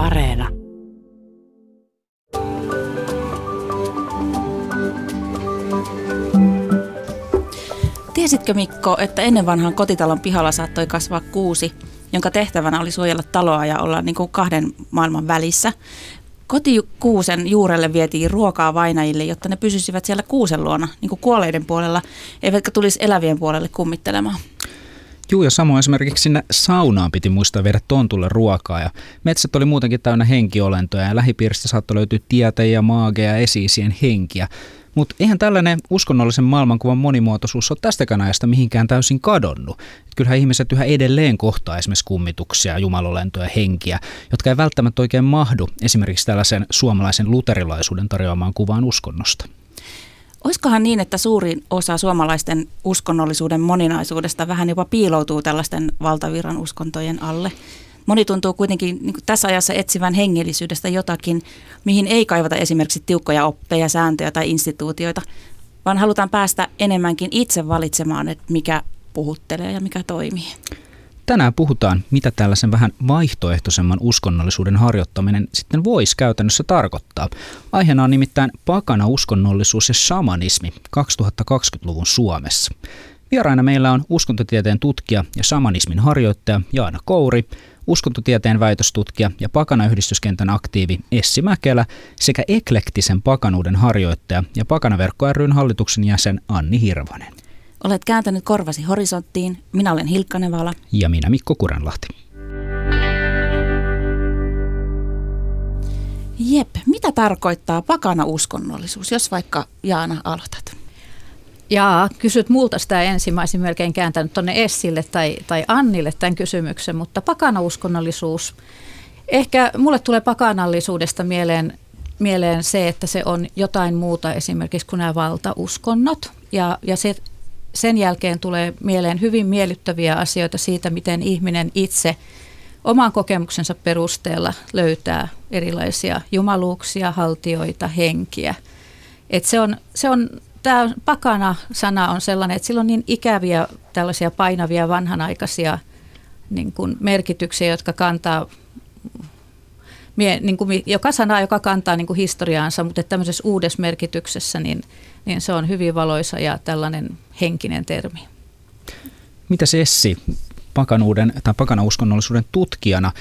Areena. Tiesitkö Mikko, että ennen vanhan kotitalon pihalla saattoi kasvaa kuusi, jonka tehtävänä oli suojella taloa ja olla niin kuin kahden maailman välissä? Kotikuusen juurelle vietiin ruokaa vainajille, jotta ne pysyisivät siellä kuusen luona, niin kuin kuolleiden puolella, eivätkä tulisi elävien puolelle kummittelemaan. Juu, ja samoin esimerkiksi sinne saunaan piti muistaa viedä tontulle ruokaa. Ja metsät oli muutenkin täynnä henkiolentoja ja lähipiiristä saattoi löytyä tietäjiä, maageja ja esiisien henkiä. Mutta eihän tällainen uskonnollisen maailmankuvan monimuotoisuus ole tästäkään ajasta mihinkään täysin kadonnut. Et kyllähän ihmiset yhä edelleen kohtaa esimerkiksi kummituksia, jumalolentoja, henkiä, jotka ei välttämättä oikein mahdu esimerkiksi tällaisen suomalaisen luterilaisuuden tarjoamaan kuvaan uskonnosta. Olisikohan niin, että suurin osa suomalaisten uskonnollisuuden moninaisuudesta vähän jopa piiloutuu tällaisten valtavirran uskontojen alle? Moni tuntuu kuitenkin niin tässä ajassa etsivän hengellisyydestä jotakin, mihin ei kaivata esimerkiksi tiukkoja oppeja, sääntöjä tai instituutioita, vaan halutaan päästä enemmänkin itse valitsemaan, että mikä puhuttelee ja mikä toimii. Tänään puhutaan, mitä tällaisen vähän vaihtoehtoisemman uskonnollisuuden harjoittaminen sitten voisi käytännössä tarkoittaa. Aiheena on nimittäin pakana uskonnollisuus ja shamanismi 2020-luvun Suomessa. Vieraina meillä on uskontotieteen tutkija ja shamanismin harjoittaja Jaana Kouri, uskontotieteen väitöstutkija ja pakanayhdistyskentän aktiivi Essi Mäkelä sekä eklektisen pakanuuden harjoittaja ja Pakanaverkko ryn hallituksen jäsen Anni Hirvonen. Olet kääntänyt korvasi horisonttiin. Minä olen Hilkka Nevala. Ja minä Mikko Kuranlahti. Jep, mitä tarkoittaa pakana uskonnollisuus, jos vaikka Jaana aloitat? Jaa, kysyt multa sitä ensimmäisin melkein kääntänyt tuonne Essille tai, tai Annille tämän kysymyksen, mutta pakana uskonnollisuus. Ehkä mulle tulee pakanallisuudesta mieleen, mieleen se, että se on jotain muuta esimerkiksi kuin nämä valtauskonnot. Ja, ja se sen jälkeen tulee mieleen hyvin miellyttäviä asioita siitä, miten ihminen itse oman kokemuksensa perusteella löytää erilaisia jumaluuksia, haltioita, henkiä. Et se on, se on, tämä pakana-sana on sellainen, että sillä on niin ikäviä tällaisia painavia vanhanaikaisia niin kuin merkityksiä, jotka kantaa niin kuin, joka sana, joka kantaa niin kuin historiaansa, mutta tämmöisessä uudessa merkityksessä, niin, niin se on hyvin valoisa ja tällainen henkinen termi. Mitä se Essi, pakanuuden tai pakanauskonnollisuuden tutkijana.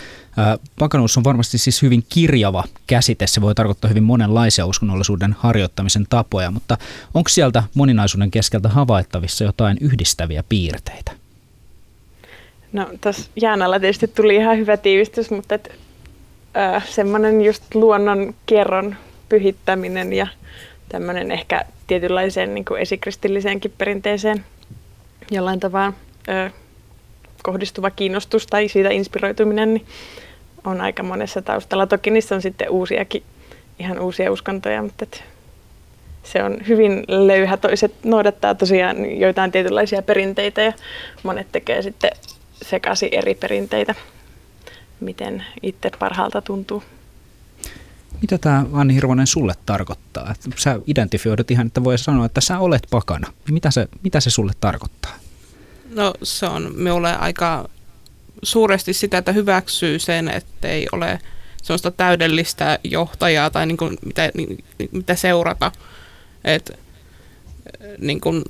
Pakanuus on varmasti siis hyvin kirjava käsite, se voi tarkoittaa hyvin monenlaisia uskonnollisuuden harjoittamisen tapoja, mutta onko sieltä moninaisuuden keskeltä havaittavissa jotain yhdistäviä piirteitä? No tässä Jaanalla tietysti tuli ihan hyvä tiivistys, mutta et, äh, semmoinen just luonnon kierron pyhittäminen ja tämmöinen ehkä tietynlaiseen niin kuin esikristilliseenkin perinteeseen jollain tavalla ö, kohdistuva kiinnostus tai siitä inspiroituminen niin on aika monessa taustalla. Toki niissä on sitten uusiakin, ihan uusia uskontoja, mutta et se on hyvin löyhä. Toiset noudattaa tosiaan joitain tietynlaisia perinteitä ja monet tekee sitten sekaisin eri perinteitä, miten itse parhaalta tuntuu. Mitä tämä Anni Hirvonen sulle tarkoittaa? Että sä identifioidut ihan, että voi sanoa, että sä olet pakana. Mitä se, mitä se sulle tarkoittaa? No se on minulle aika suuresti sitä, että hyväksyy sen, että ei ole sellaista täydellistä johtajaa tai niin kuin mitä, niin, mitä seurata. Et, niin kuin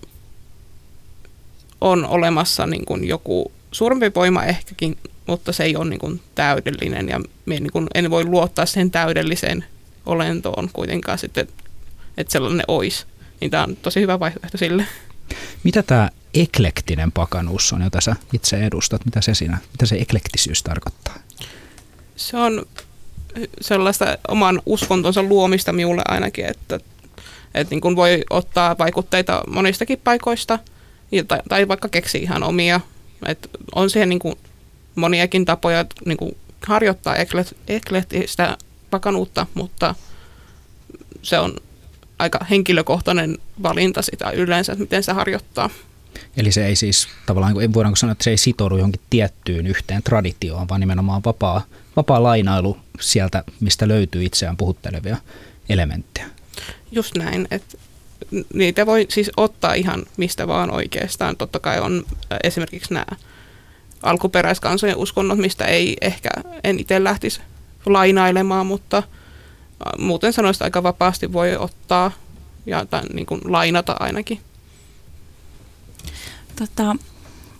on olemassa niin kuin joku suurempi voima ehkäkin, mutta se ei ole niin kuin täydellinen ja me niin kuin en voi luottaa sen täydelliseen olentoon kuitenkaan sitten, että sellainen olisi. Niin tämä on tosi hyvä vaihtoehto sille. Mitä tämä eklektinen pakanuus on, jota sä itse edustat? Mitä se, siinä, mitä se eklektisyys tarkoittaa? Se on sellaista oman uskontonsa luomista minulle ainakin, että, että niin kuin voi ottaa vaikutteita monistakin paikoista tai, tai vaikka keksi ihan omia. Että on siihen niin kuin moniakin tapoja niin kuin harjoittaa eklektistä pakanuutta, mutta se on aika henkilökohtainen valinta sitä yleensä, että miten se harjoittaa. Eli se ei siis tavallaan, voidaanko sanoa, että se ei sitoudu johonkin tiettyyn yhteen traditioon, vaan nimenomaan vapaa, vapaa lainailu sieltä, mistä löytyy itseään puhuttelevia elementtejä. Just näin, että niitä voi siis ottaa ihan mistä vaan oikeastaan. Totta kai on esimerkiksi nämä alkuperäiskansojen uskonnot, mistä ei ehkä en itse lähtisi lainailemaan, mutta muuten sanoista aika vapaasti voi ottaa ja tai niin kuin lainata ainakin. Tota,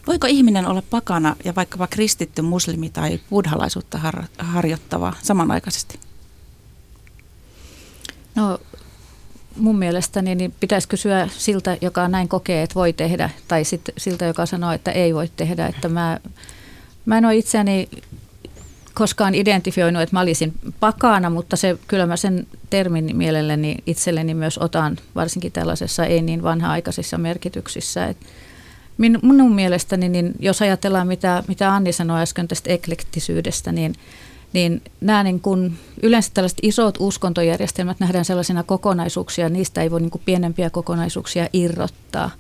voiko ihminen olla pakana ja vaikkapa kristitty, muslimi tai buddhalaisuutta har- harjoittava samanaikaisesti? No mun mielestäni niin pitäisi kysyä siltä, joka näin kokee, että voi tehdä, tai sit siltä, joka sanoo, että ei voi tehdä. Että mä, mä en ole itseäni koskaan identifioinut, että mä olisin pakana, mutta se, kyllä mä sen termin mielelläni itselleni myös otan, varsinkin tällaisessa ei niin vanha-aikaisissa merkityksissä. Et min, minun mielestäni, niin jos ajatellaan, mitä, mitä Anni sanoi äsken tästä eklektisyydestä, niin – niin nämä niin kun, yleensä tällaiset isot uskontojärjestelmät nähdään sellaisina kokonaisuuksia, niistä ei voi niin pienempiä kokonaisuuksia irrottaa.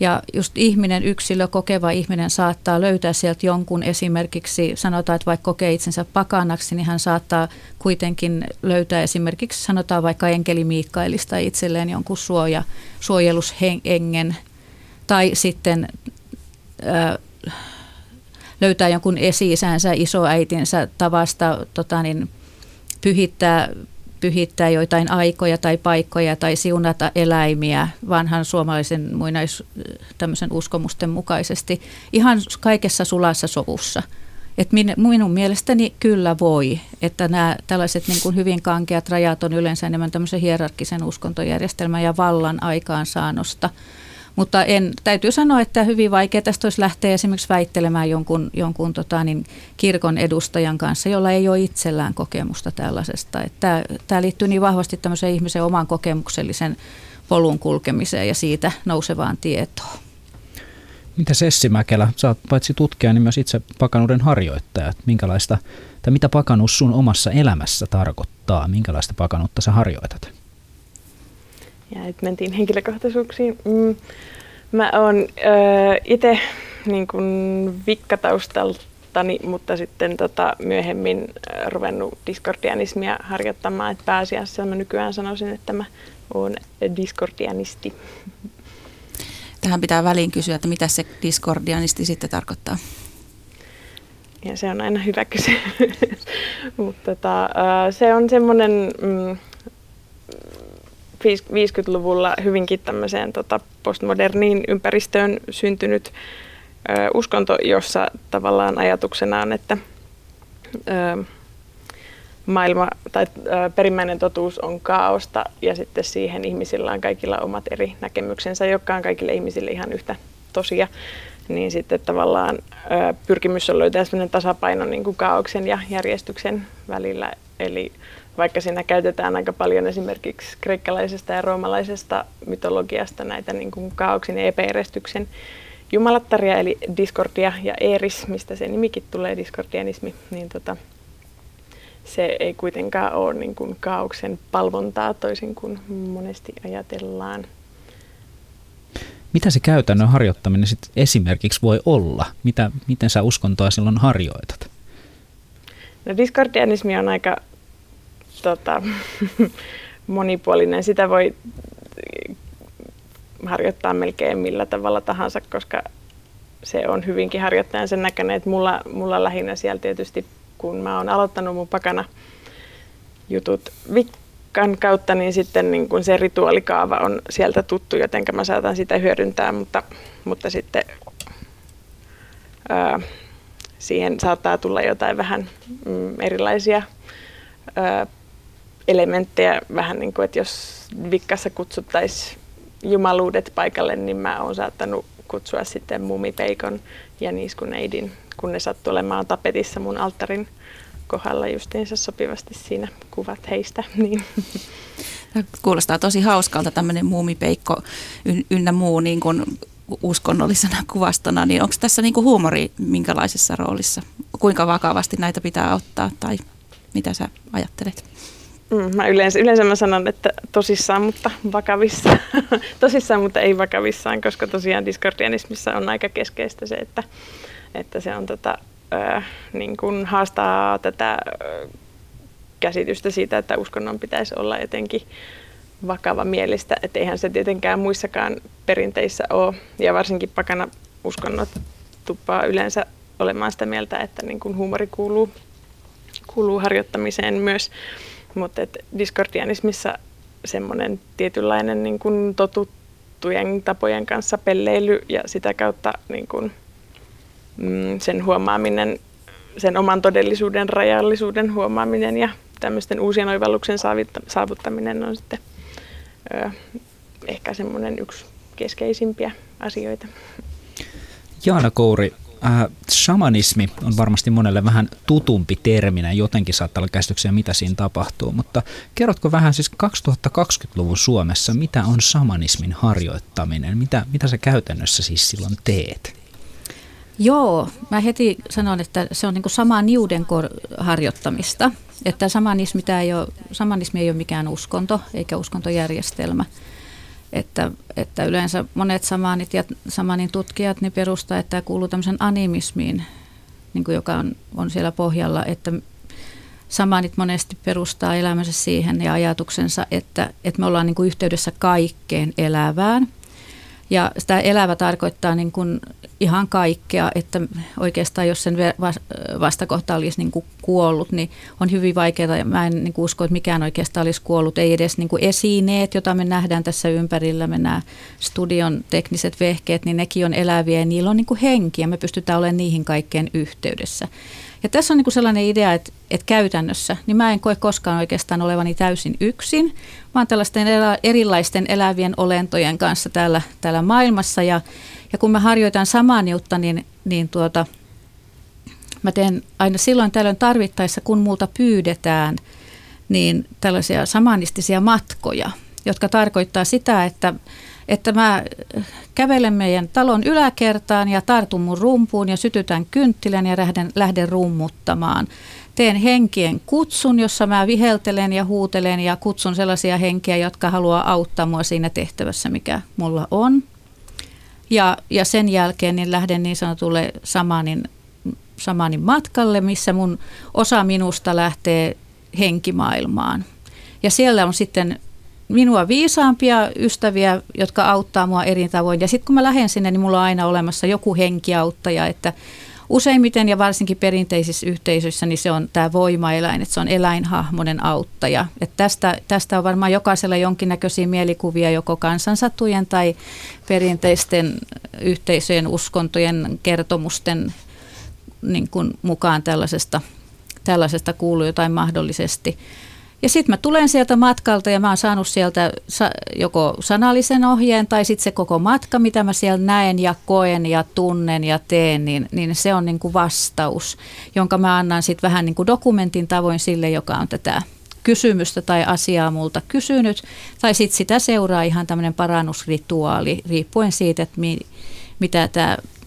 Ja just ihminen, yksilö, kokeva ihminen saattaa löytää sieltä jonkun esimerkiksi, sanotaan, että vaikka kokee itsensä pakanaksi, niin hän saattaa kuitenkin löytää esimerkiksi, sanotaan vaikka enkeli Miikkailista itselleen jonkun suoja, suojelushengen tai sitten äh, löytää jonkun esi-isänsä, isoäitinsä tavasta tota niin, pyhittää, pyhittää joitain aikoja tai paikkoja tai siunata eläimiä vanhan suomalaisen muinais uskomusten mukaisesti ihan kaikessa sulassa sovussa. Et minun mielestäni kyllä voi, että nämä tällaiset niin kuin hyvin kankeat rajat on yleensä enemmän tämmöisen hierarkkisen uskontojärjestelmän ja vallan aikaansaannosta. Mutta en, täytyy sanoa, että hyvin vaikea tästä olisi lähteä esimerkiksi väittelemään jonkun, jonkun tota, niin, kirkon edustajan kanssa, jolla ei ole itsellään kokemusta tällaisesta. Että tämä liittyy niin vahvasti tämmöiseen ihmisen oman kokemuksellisen polun kulkemiseen ja siitä nousevaan tietoon. Mitä Sessi Mäkelä, sä oot paitsi tutkija, niin myös itse pakanuuden harjoittaja. Minkälaista, tai mitä pakanuus sun omassa elämässä tarkoittaa? Minkälaista pakanuutta sä harjoitat? Ja nyt mentiin henkilökohtaisuuksiin. Mm, mä oon itse niin vikkataustaltani, mutta sitten tota, myöhemmin ruvennut diskordianismia harjoittamaan. Et pääasiassa mä nykyään sanoisin, että mä oon diskordianisti. Tähän pitää väliin kysyä, että mitä se diskordianisti sitten tarkoittaa. Ja se on aina hyvä kysymys. mutta tota, se on semmoinen mm, 50-luvulla hyvinkin tämmöiseen tota, postmoderniin ympäristöön syntynyt ö, uskonto, jossa tavallaan ajatuksena on, että ö, maailma tai ö, perimmäinen totuus on kaaosta ja sitten siihen ihmisillä on kaikilla omat eri näkemyksensä, jotka on kaikille ihmisille ihan yhtä tosia. Niin sitten tavallaan ö, pyrkimys on löytää sellainen tasapaino niin kuin kaauksen ja järjestyksen välillä. Eli vaikka siinä käytetään aika paljon esimerkiksi kreikkalaisesta ja roomalaisesta mytologiasta näitä niin kuin kaauksen ja epäjärjestyksen jumalattaria, eli diskordia ja eris, mistä se nimikin tulee, diskordianismi, niin tota, se ei kuitenkaan ole niin kuin kaauksen palvontaa toisin kuin monesti ajatellaan. Mitä se käytännön harjoittaminen sitten esimerkiksi voi olla? Mitä, miten sä uskontoa silloin harjoitat? No diskordianismi on aika tota, monipuolinen. Sitä voi harjoittaa melkein millä tavalla tahansa, koska se on hyvinkin harjoittajan sen näköinen, että mulla, mulla lähinnä siellä tietysti, kun mä oon aloittanut mun pakana jutut vikkan kautta, niin sitten niin kun se rituaalikaava on sieltä tuttu, joten mä saatan sitä hyödyntää, mutta, mutta sitten ää, siihen saattaa tulla jotain vähän mm, erilaisia ää, elementtejä vähän niin kuin, että jos vikkassa kutsuttaisiin jumaluudet paikalle, niin mä oon saattanut kutsua sitten mumipeikon ja niiskuneidin, kun ne sattuu olemaan tapetissa mun alttarin kohdalla justiinsa sopivasti siinä kuvat heistä. Niin. Kuulostaa tosi hauskalta tämmöinen muumipeikko ynnä muu niin kuin uskonnollisena kuvastona, niin onko tässä niin kuin huumori minkälaisessa roolissa? Kuinka vakavasti näitä pitää ottaa tai mitä sä ajattelet? Mm, mä yleensä, yleensä mä sanon, että tosissaan, mutta vakavissa. tosissaan, mutta ei vakavissaan, koska tosiaan diskordianismissa on aika keskeistä se, että, että se on tota, äh, niin kuin haastaa tätä äh, käsitystä siitä, että uskonnon pitäisi olla jotenkin vakava mielistä, että eihän se tietenkään muissakaan perinteissä ole, ja varsinkin pakana uskonnot tuppaa yleensä olemaan sitä mieltä, että niin kuin huumori kuuluu kuuluu harjoittamiseen myös, mutta diskordianismissa semmoinen tietynlainen niin kuin totuttujen tapojen kanssa pelleily ja sitä kautta niin kuin, mm, sen huomaaminen, sen oman todellisuuden rajallisuuden huomaaminen ja tämmöisten uusien oivalluksen saavuttaminen on sitten ö, ehkä semmoinen yksi keskeisimpiä asioita. Jaana Kouri, äh, shamanismi on varmasti monelle vähän tutumpi terminä, jotenkin saattaa olla käsityksiä, mitä siinä tapahtuu, mutta kerrotko vähän siis 2020-luvun Suomessa, mitä on shamanismin harjoittaminen, mitä, mitä sä käytännössä siis silloin teet? Joo, mä heti sanon, että se on niin samaa niuden harjoittamista. Että samanismi, ei ole, samanismi ei ole mikään uskonto eikä uskontojärjestelmä. Että, että yleensä monet samanit ja samanin tutkijat niin perustaa, että tämä kuuluu tämmöisen animismiin, niin kuin joka on, on siellä pohjalla, että samanit monesti perustaa elämänsä siihen ja ajatuksensa, että, että me ollaan niin kuin yhteydessä kaikkeen elävään – ja sitä elävä tarkoittaa niin kuin ihan kaikkea, että oikeastaan jos sen vastakohta olisi niin kuin kuollut, niin on hyvin vaikeaa. Mä en niin kuin usko, että mikään oikeastaan olisi kuollut. Ei edes niin kuin esineet, joita me nähdään tässä ympärillä, me nämä studion tekniset vehkeet, niin nekin on eläviä ja niillä on niin kuin henki ja me pystytään olemaan niihin kaikkeen yhteydessä. Ja tässä on niin kuin sellainen idea, että, että käytännössä niin mä en koe koskaan oikeastaan olevani täysin yksin, vaan tällaisten erilaisten elävien olentojen kanssa täällä, täällä maailmassa. Ja, ja kun mä harjoitan samaniutta, niin, niin tuota, mä teen aina silloin tällöin tarvittaessa, kun multa pyydetään, niin tällaisia samanistisia matkoja, jotka tarkoittaa sitä, että että mä kävelen meidän talon yläkertaan ja tartun mun rumpuun ja sytytän kynttilän ja lähden, lähden rummuttamaan. Teen henkien kutsun, jossa mä viheltelen ja huutelen ja kutsun sellaisia henkiä, jotka haluaa auttaa mua siinä tehtävässä, mikä mulla on. Ja, ja sen jälkeen niin lähden niin sanotulle samanin, samanin matkalle, missä mun osa minusta lähtee henkimaailmaan. Ja siellä on sitten minua viisaampia ystäviä, jotka auttaa mua eri tavoin. Ja sitten kun mä lähden sinne, niin mulla on aina olemassa joku henkiauttaja, että useimmiten ja varsinkin perinteisissä yhteisöissä niin se on tämä voimaeläin, että se on eläinhahmonen auttaja. Et tästä, tästä on varmaan jokaisella jonkinnäköisiä mielikuvia joko kansansatujen tai perinteisten yhteisöjen uskontojen kertomusten niin kuin mukaan tällaisesta, tällaisesta kuuluu jotain mahdollisesti. Ja sitten mä tulen sieltä matkalta ja mä oon saanut sieltä joko sanallisen ohjeen tai sitten se koko matka, mitä mä siellä näen ja koen ja tunnen ja teen, niin, niin se on niin kuin vastaus, jonka mä annan sitten vähän niin kuin dokumentin tavoin sille, joka on tätä kysymystä tai asiaa multa kysynyt. Tai sitten sitä seuraa ihan tämmöinen parannusrituaali, riippuen siitä, että mi, mitä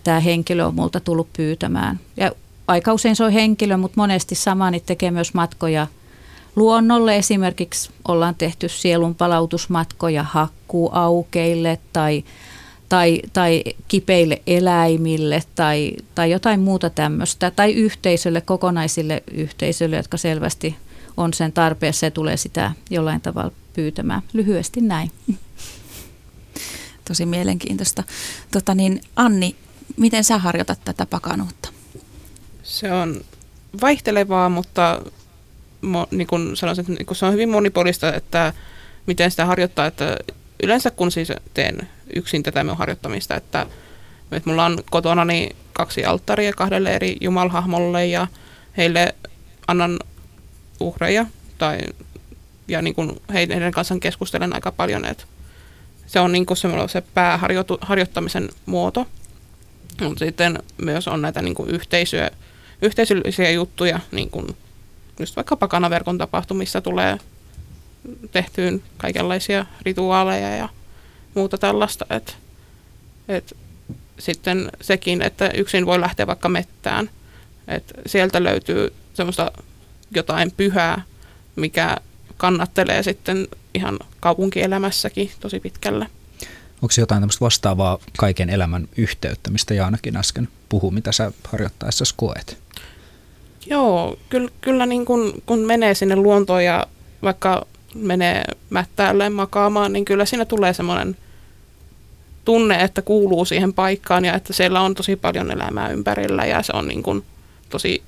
tämä henkilö on multa tullut pyytämään. Ja aika usein se on henkilö, mutta monesti samani tekee myös matkoja – luonnolle. Esimerkiksi ollaan tehty sielun palautusmatkoja hakkuaukeille tai, tai, tai kipeille eläimille tai, tai jotain muuta tämmöistä. Tai yhteisölle, kokonaisille yhteisöille, jotka selvästi on sen tarpeessa ja tulee sitä jollain tavalla pyytämään. Lyhyesti näin. Tosi mielenkiintoista. Tota niin, Anni, miten sä harjoitat tätä pakanuutta? Se on vaihtelevaa, mutta mo, niin kuin sanoisin, että niin kuin se on hyvin monipuolista, että miten sitä harjoittaa, että yleensä kun siis teen yksin tätä minun harjoittamista, että, että mulla on kotona niin kaksi alttaria kahdelle eri jumalhahmolle ja heille annan uhreja tai ja niin kuin heidän kanssaan keskustelen aika paljon, että se on niin kuin se pääharjoittamisen muoto. Mutta sitten myös on näitä niin kuin yhteisöjä, yhteisöllisiä juttuja, niin kuin just vaikka pakanaverkon tapahtumissa tulee tehtyyn kaikenlaisia rituaaleja ja muuta tällaista. Et, et sitten sekin, että yksin voi lähteä vaikka mettään. Et sieltä löytyy semmoista jotain pyhää, mikä kannattelee sitten ihan kaupunkielämässäkin tosi pitkälle. Onko se jotain tämmöistä vastaavaa kaiken elämän yhteyttä, mistä Jaanakin äsken puhui, mitä sä harjoittaessa koet? Joo, kyllä, kyllä niin kun, kun menee sinne luontoon ja vaikka menee mättäälle makaamaan, niin kyllä siinä tulee semmoinen tunne, että kuuluu siihen paikkaan ja että siellä on tosi paljon elämää ympärillä ja se on niin kun tosi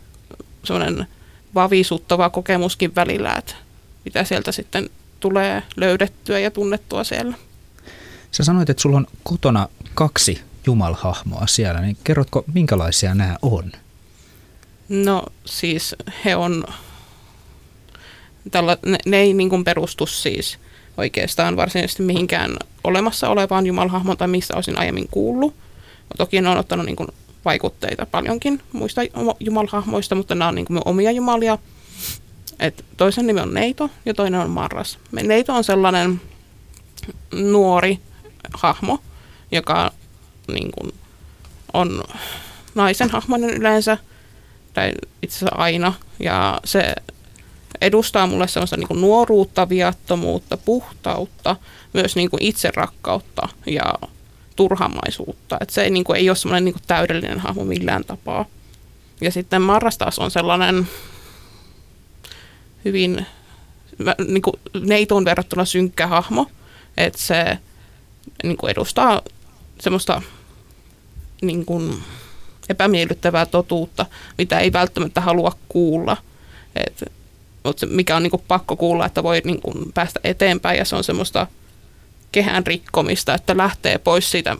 semmoinen vavisuttava kokemuskin välillä, että mitä sieltä sitten tulee löydettyä ja tunnettua siellä. Sä sanoit, että sulla on kotona kaksi jumalhahmoa siellä, niin kerrotko, minkälaisia nämä on? No siis he on, tällä, ne, ne ei niin kuin perustu siis oikeastaan varsinaisesti mihinkään olemassa olevaan jumalhahmoon tai mistä olisin aiemmin kuullut. Toki ne on ottanut niin kuin vaikutteita paljonkin muista jumalhahmoista, mutta nämä on niin kuin omia jumalia. Et toisen nimi on Neito ja toinen on Marras. Neito on sellainen nuori hahmo, joka niin kuin on naisen hahmoinen yleensä, tai itse asiassa aina, ja se edustaa mulle sellaista niin nuoruutta, viattomuutta, puhtautta, myös niin kuin itserakkautta ja turhamaisuutta. Et se ei, niin kuin, ei ole semmoinen niin täydellinen hahmo millään tapaa. Ja sitten Marras taas on sellainen hyvin niin kuin neitoon verrattuna synkkä hahmo, että se niin kuin edustaa semmoista niin kuin epämiellyttävää totuutta, mitä ei välttämättä halua kuulla. Et, mutta mikä on niin kuin pakko kuulla, että voi niin kuin päästä eteenpäin ja se on semmoista kehän rikkomista, että lähtee pois siitä,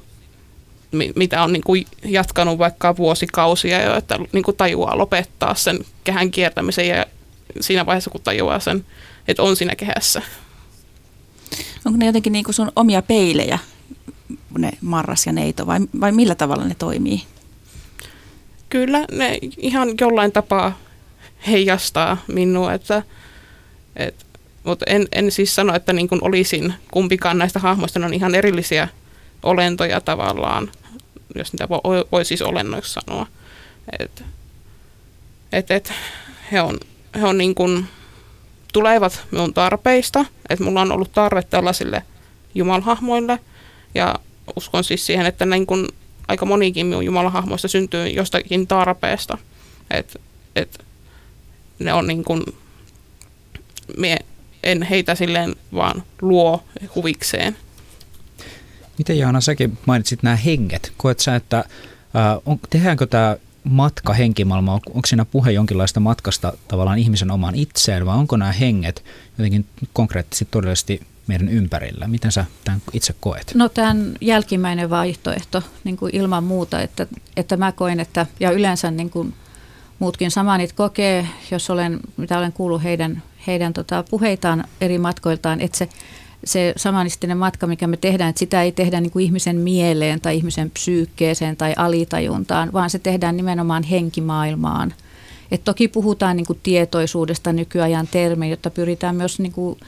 mitä on niin kuin jatkanut vaikka vuosikausia jo, että niin kuin tajuaa lopettaa sen kehän kiertämisen ja siinä vaiheessa, kun tajuaa sen, että on siinä kehässä. Onko ne jotenkin niin kuin sun omia peilejä, ne marras ja neito, vai, vai millä tavalla ne toimii? Kyllä, ne ihan jollain tapaa heijastaa minua, että, et, mutta en, en siis sano, että niin kuin olisin kumpikaan näistä hahmoista, ne on ihan erillisiä olentoja tavallaan, jos niitä voi, voi siis olennoiksi sanoa. Et, et, et, he on, he on niin kuin, tulevat minun tarpeista, että mulla on ollut tarve tällaisille jumalhahmoille ja uskon siis siihen, että niin kun aika monikin minun jumalahahmoista syntyy jostakin tarpeesta. Että et ne on niin kuin, mie en heitä silleen vaan luo huvikseen. Miten Jaana, säkin mainitsit nämä henget. Koet sä, että äh, on, tehdäänkö tämä matka henkimaailma, on, onko siinä puhe jonkinlaista matkasta tavallaan ihmisen omaan itseen, vai onko nämä henget jotenkin konkreettisesti todellisesti meidän ympärillä? Miten sä tämän itse koet? No tämän jälkimmäinen vaihtoehto niin kuin ilman muuta, että, että mä koen, että ja yleensä niin kuin muutkin samaa niitä kokee, jos olen, mitä olen kuullut heidän, heidän tota, puheitaan eri matkoiltaan, että se, se samanistinen matka, mikä me tehdään, että sitä ei tehdä niin kuin ihmisen mieleen tai ihmisen psyykkeeseen tai alitajuntaan, vaan se tehdään nimenomaan henkimaailmaan. Et toki puhutaan niin kuin tietoisuudesta nykyajan termein, jotta pyritään myös niin kuin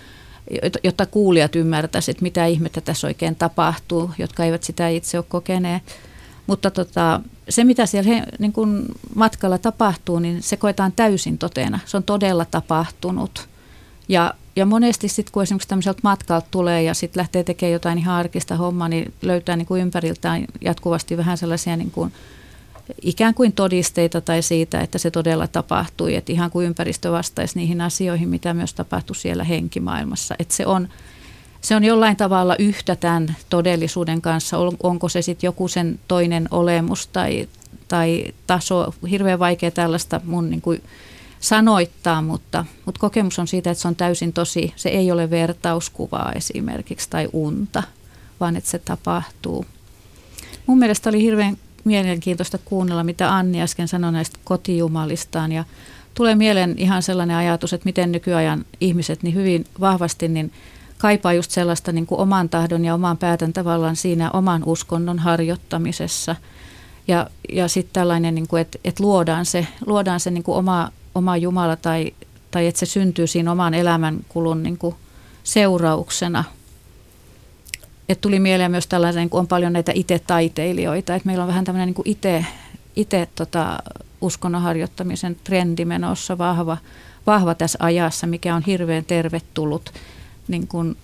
jotta kuulijat ymmärtäisivät, että mitä ihmettä tässä oikein tapahtuu, jotka eivät sitä itse ole kokeneet. Mutta tota, se, mitä siellä he, niin kun matkalla tapahtuu, niin se koetaan täysin totena. Se on todella tapahtunut. Ja, ja monesti sitten, kun esimerkiksi tämmöiseltä matkalta tulee ja sitten lähtee tekemään jotain ihan arkista hommaa, niin löytää niin ympäriltään jatkuvasti vähän sellaisia niin kuin, ikään kuin todisteita tai siitä, että se todella tapahtui, että ihan kuin ympäristö vastaisi niihin asioihin, mitä myös tapahtui siellä henkimaailmassa. Että se on, se on jollain tavalla yhtä tämän todellisuuden kanssa, onko se sitten joku sen toinen olemus tai, tai taso. Hirveän vaikea tällaista mun niin kuin sanoittaa, mutta, mutta kokemus on siitä, että se on täysin tosi. Se ei ole vertauskuvaa esimerkiksi tai unta, vaan että se tapahtuu. Mun mielestä oli hirveän mielenkiintoista kuunnella, mitä Anni äsken sanoi näistä kotijumalistaan ja tulee mieleen ihan sellainen ajatus, että miten nykyajan ihmiset niin hyvin vahvasti niin kaipaa just sellaista niin kuin oman tahdon ja oman päätän tavallaan siinä oman uskonnon harjoittamisessa. Ja, ja sitten tällainen, niin kuin, että, että luodaan se, luodaan se niin kuin oma, oma Jumala tai, tai että se syntyy siinä oman elämänkulun niin kuin seurauksena – et tuli mieleen myös tällainen, kun on paljon näitä itse-taiteilijoita, että meillä on vähän tämmöinen niin itse, itse tota, uskonnon harjoittamisen trendi menossa vahva, vahva tässä ajassa, mikä on hirveän tervetullut niin kuin,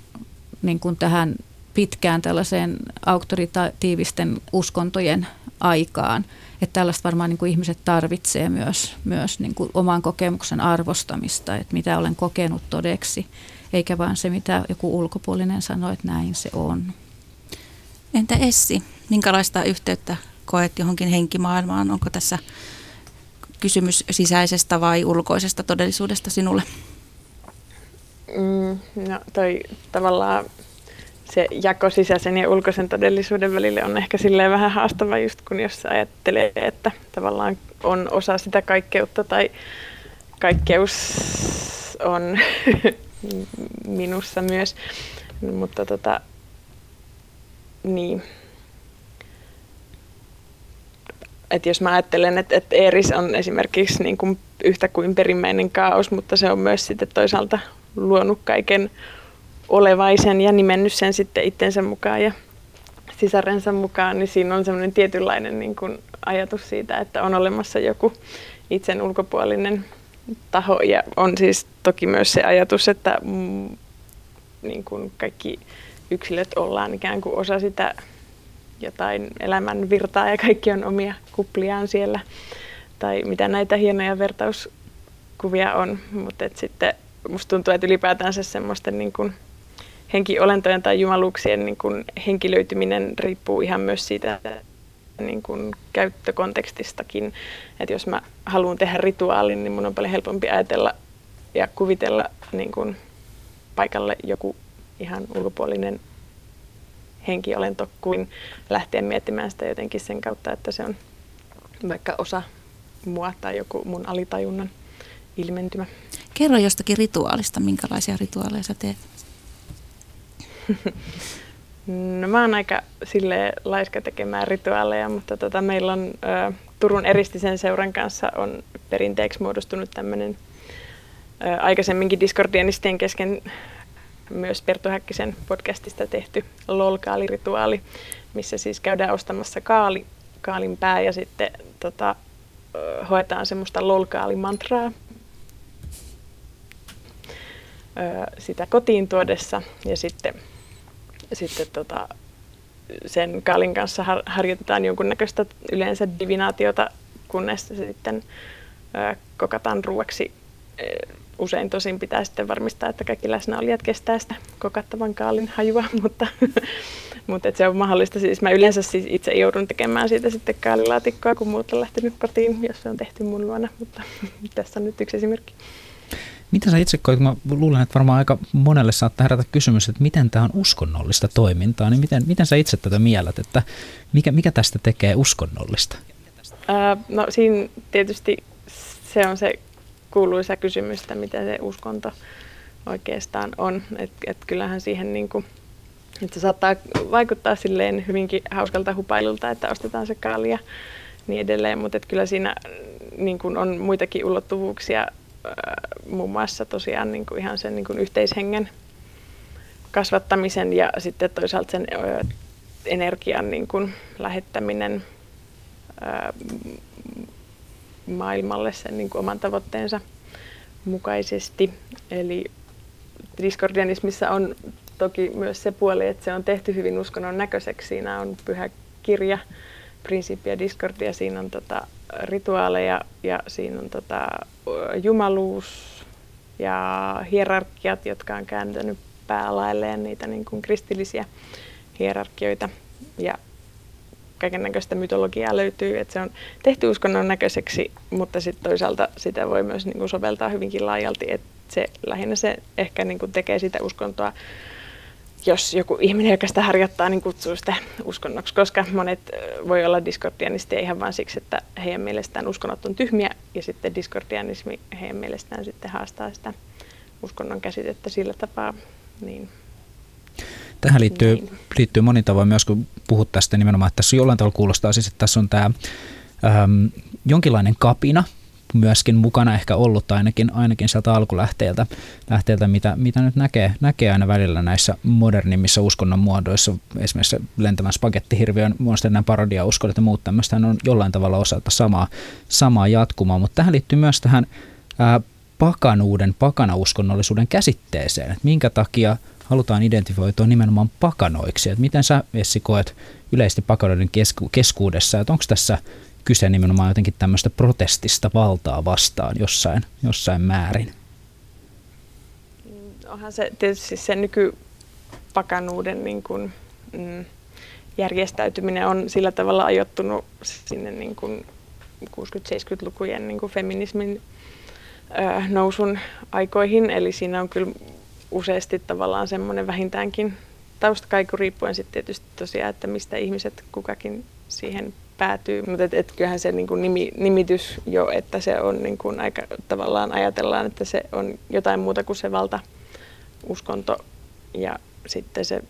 niin kuin tähän pitkään tällaiseen auktoritatiivisten uskontojen aikaan. Että tällaista varmaan niin kuin ihmiset tarvitsee myös, myös niin kuin oman kokemuksen arvostamista, että mitä olen kokenut todeksi eikä vaan se, mitä joku ulkopuolinen sanoo, että näin se on. Entä Essi, minkälaista yhteyttä koet johonkin henkimaailmaan? Onko tässä kysymys sisäisestä vai ulkoisesta todellisuudesta sinulle? Mm, no toi tavallaan se jako sisäisen ja ulkoisen todellisuuden välille on ehkä silleen vähän haastava just kun jos ajattelee, että tavallaan on osa sitä kaikkeutta tai kaikkeus on minussa myös. Mutta tota, niin. Et jos mä ajattelen, että, että Eris on esimerkiksi niin kuin yhtä kuin perimmäinen kaos, mutta se on myös sitten toisaalta luonut kaiken olevaisen ja nimennyt sen sitten itsensä mukaan ja sisarensa mukaan, niin siinä on semmoinen tietynlainen niin kuin ajatus siitä, että on olemassa joku itsen ulkopuolinen taho. Ja on siis toki myös se ajatus, että mm, niin kuin kaikki yksilöt ollaan ikään kuin osa sitä jotain elämän virtaa ja kaikki on omia kupliaan siellä. Tai mitä näitä hienoja vertauskuvia on. Mutta sitten musta tuntuu, että ylipäätään se semmoisten niin kuin henkiolentojen tai jumaluuksien niin kuin henkilöityminen riippuu ihan myös siitä niin kuin käyttökontekstistakin. Että jos mä haluan tehdä rituaalin, niin mun on paljon helpompi ajatella ja kuvitella niin kuin paikalle joku ihan ulkopuolinen henkiolento kuin lähteä miettimään sitä jotenkin sen kautta, että se on vaikka osa mua tai joku mun alitajunnan ilmentymä. Kerro jostakin rituaalista, minkälaisia rituaaleja sä teet? No mä oon aika sille laiska tekemään rituaaleja, mutta tota, meillä on ö, Turun Eristisen seuran kanssa on perinteeksi muodostunut tämmöinen aikaisemminkin Discordianistien kesken myös Perttu Häkkisen podcastista tehty LOL-kaalirituaali, missä siis käydään ostamassa kaali, kaalin pää ja sitten tota, hoetaan semmoista LOL-kaalimantraa sitä kotiin tuodessa ja sitten sitten tota, sen kaalin kanssa har, harjoitetaan jonkunnäköistä yleensä divinaatiota, kunnes se sitten ö, kokataan ruuaksi. Usein tosin pitää sitten varmistaa, että kaikki läsnäolijat kestää sitä kokattavan kaalin hajua, mutta, mutta se on mahdollista. Siis mä yleensä siis itse joudun tekemään siitä sitten kaalilaatikkoa, kun muut on lähtenyt kotiin, jos se on tehty mun luona, mutta tässä on nyt yksi esimerkki. Mitä sä itse koet, mä luulen, että varmaan aika monelle saattaa herätä kysymys, että miten tämä on uskonnollista toimintaa, niin miten, miten sä itse tätä mielät, että mikä, mikä tästä tekee uskonnollista? Ää, no siinä tietysti se on se kuuluisa kysymys, että mitä se uskonto oikeastaan on. Että et kyllähän siihen niin kuin, että se saattaa vaikuttaa silleen hyvinkin hauskalta hupailulta, että ostetaan se kaali ja niin edelleen, mutta kyllä siinä niin kuin on muitakin ulottuvuuksia muun muassa tosiaan niin kuin ihan sen niin kuin yhteishengen kasvattamisen ja sitten toisaalta sen energian niin kuin lähettäminen maailmalle sen niin kuin oman tavoitteensa mukaisesti. Eli diskordianismissa on toki myös se puoli, että se on tehty hyvin uskonnon näköiseksi. Siinä on pyhä kirja, Principia Discordia, siinä on tota, rituaaleja ja siinä on tota, jumaluus ja hierarkiat, jotka on kääntänyt päälailleen niitä niin kuin kristillisiä hierarkioita. Ja kaiken näköistä mytologiaa löytyy, että se on tehty uskonnon näköiseksi, mutta sitten toisaalta sitä voi myös niin kuin soveltaa hyvinkin laajalti, että se lähinnä se ehkä niin kuin tekee sitä uskontoa jos joku ihminen, joka sitä harjoittaa, niin kutsuu sitä uskonnoksi, koska monet voi olla diskordianisteja ihan vain siksi, että heidän mielestään uskonnot on tyhmiä ja sitten diskordianismi heidän mielestään sitten haastaa sitä uskonnon käsitettä sillä tapaa. Niin. Tähän liittyy, niin. liittyy monin tavoin myös, kun puhut tästä nimenomaan, että tässä jollain tavalla kuulostaa siis, että tässä on tämä äm, jonkinlainen kapina – myöskin mukana ehkä ollut ainakin, ainakin sieltä alkulähteeltä, lähteeltä, mitä, mitä nyt näkee, näkee aina välillä näissä modernimmissa uskonnon muodoissa. Esimerkiksi lentävän spagettihirviö on muista nämä parodiauskot ja muut tämmöistä on jollain tavalla osalta samaa, samaa jatkumaa, mutta tähän liittyy myös tähän ää, pakanuuden, pakanauskonnollisuuden käsitteeseen, että minkä takia halutaan identifioitua nimenomaan pakanoiksi. Että miten sä, Essi, koet yleisesti pakanoiden kesku- keskuudessa, että onko tässä kyse nimenomaan jotenkin tämmöistä protestista valtaa vastaan jossain, jossain määrin. Onhan se tietysti se nykypakanuuden niin kuin, mm, järjestäytyminen on sillä tavalla ajoittunut sinne niin kuin 60-70-lukujen niin kuin feminismin nousun aikoihin. Eli siinä on kyllä useasti tavallaan semmoinen vähintäänkin taustakaiku riippuen sitten tietysti tosiaan, että mistä ihmiset kukakin siihen päätyy. Mutta et, et kyllähän se niin kuin nimi, nimitys jo, että se on niin kuin aika tavallaan ajatellaan, että se on jotain muuta kuin se valta uskonto ja sitten se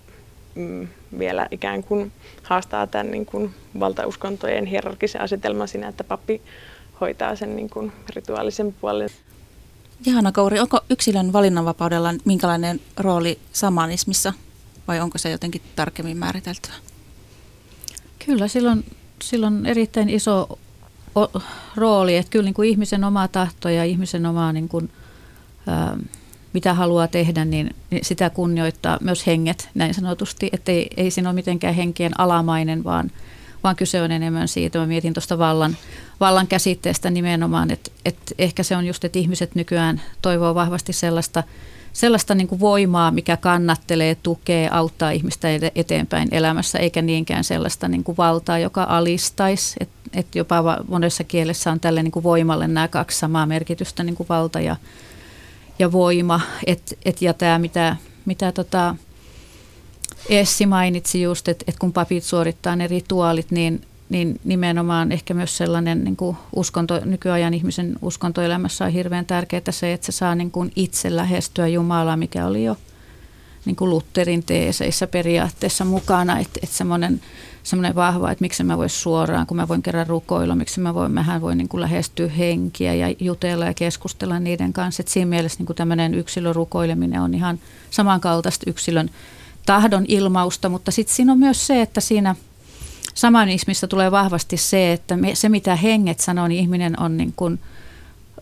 mm, vielä ikään kuin haastaa tämän niin kuin valtauskontojen hierarkisen asetelman siinä, että pappi hoitaa sen niin kuin rituaalisen puolen. Johanna Kouri, onko yksilön valinnanvapaudella minkälainen rooli samanismissa vai onko se jotenkin tarkemmin määriteltyä? Kyllä, silloin, silloin erittäin iso o, rooli, että kyllä niin kuin ihmisen oma tahto ja ihmisen oma niin kuin, ää, mitä haluaa tehdä, niin, niin sitä kunnioittaa myös henget näin sanotusti, että ei, ei siinä ole mitenkään henkien alamainen, vaan, vaan kyse on enemmän siitä, mä mietin tuosta vallan, vallan käsitteestä nimenomaan, että, että ehkä se on just, että ihmiset nykyään toivoo vahvasti sellaista, sellaista niin kuin voimaa, mikä kannattelee, tukee, auttaa ihmistä eteenpäin elämässä, eikä niinkään sellaista niin kuin valtaa, joka alistaisi. Että et jopa monessa kielessä on tälle niin kuin voimalle nämä kaksi samaa merkitystä, niin kuin valta ja, ja voima. Et, et, ja tämä, mitä, mitä tota Essi mainitsi just, että et kun papit suorittaa ne rituaalit, niin niin nimenomaan ehkä myös sellainen niin kuin uskonto, nykyajan ihmisen uskontoelämässä on hirveän tärkeää se, että se saa niin kuin itse lähestyä Jumalaa, mikä oli jo niin kuin Lutherin teeseissä periaatteessa mukana, että, että semmoinen, semmoinen vahva, että miksi mä voin suoraan, kun mä voin kerran rukoilla, miksi mä voin, mähän voin niin kuin lähestyä henkiä ja jutella ja keskustella niiden kanssa. Että siinä mielessä niin kuin tämmöinen yksilörukoileminen on ihan samankaltaista yksilön tahdon ilmausta, mutta sitten siinä on myös se, että siinä – samanismista tulee vahvasti se, että me, se mitä henget sanoo, niin ihminen on niin kuin,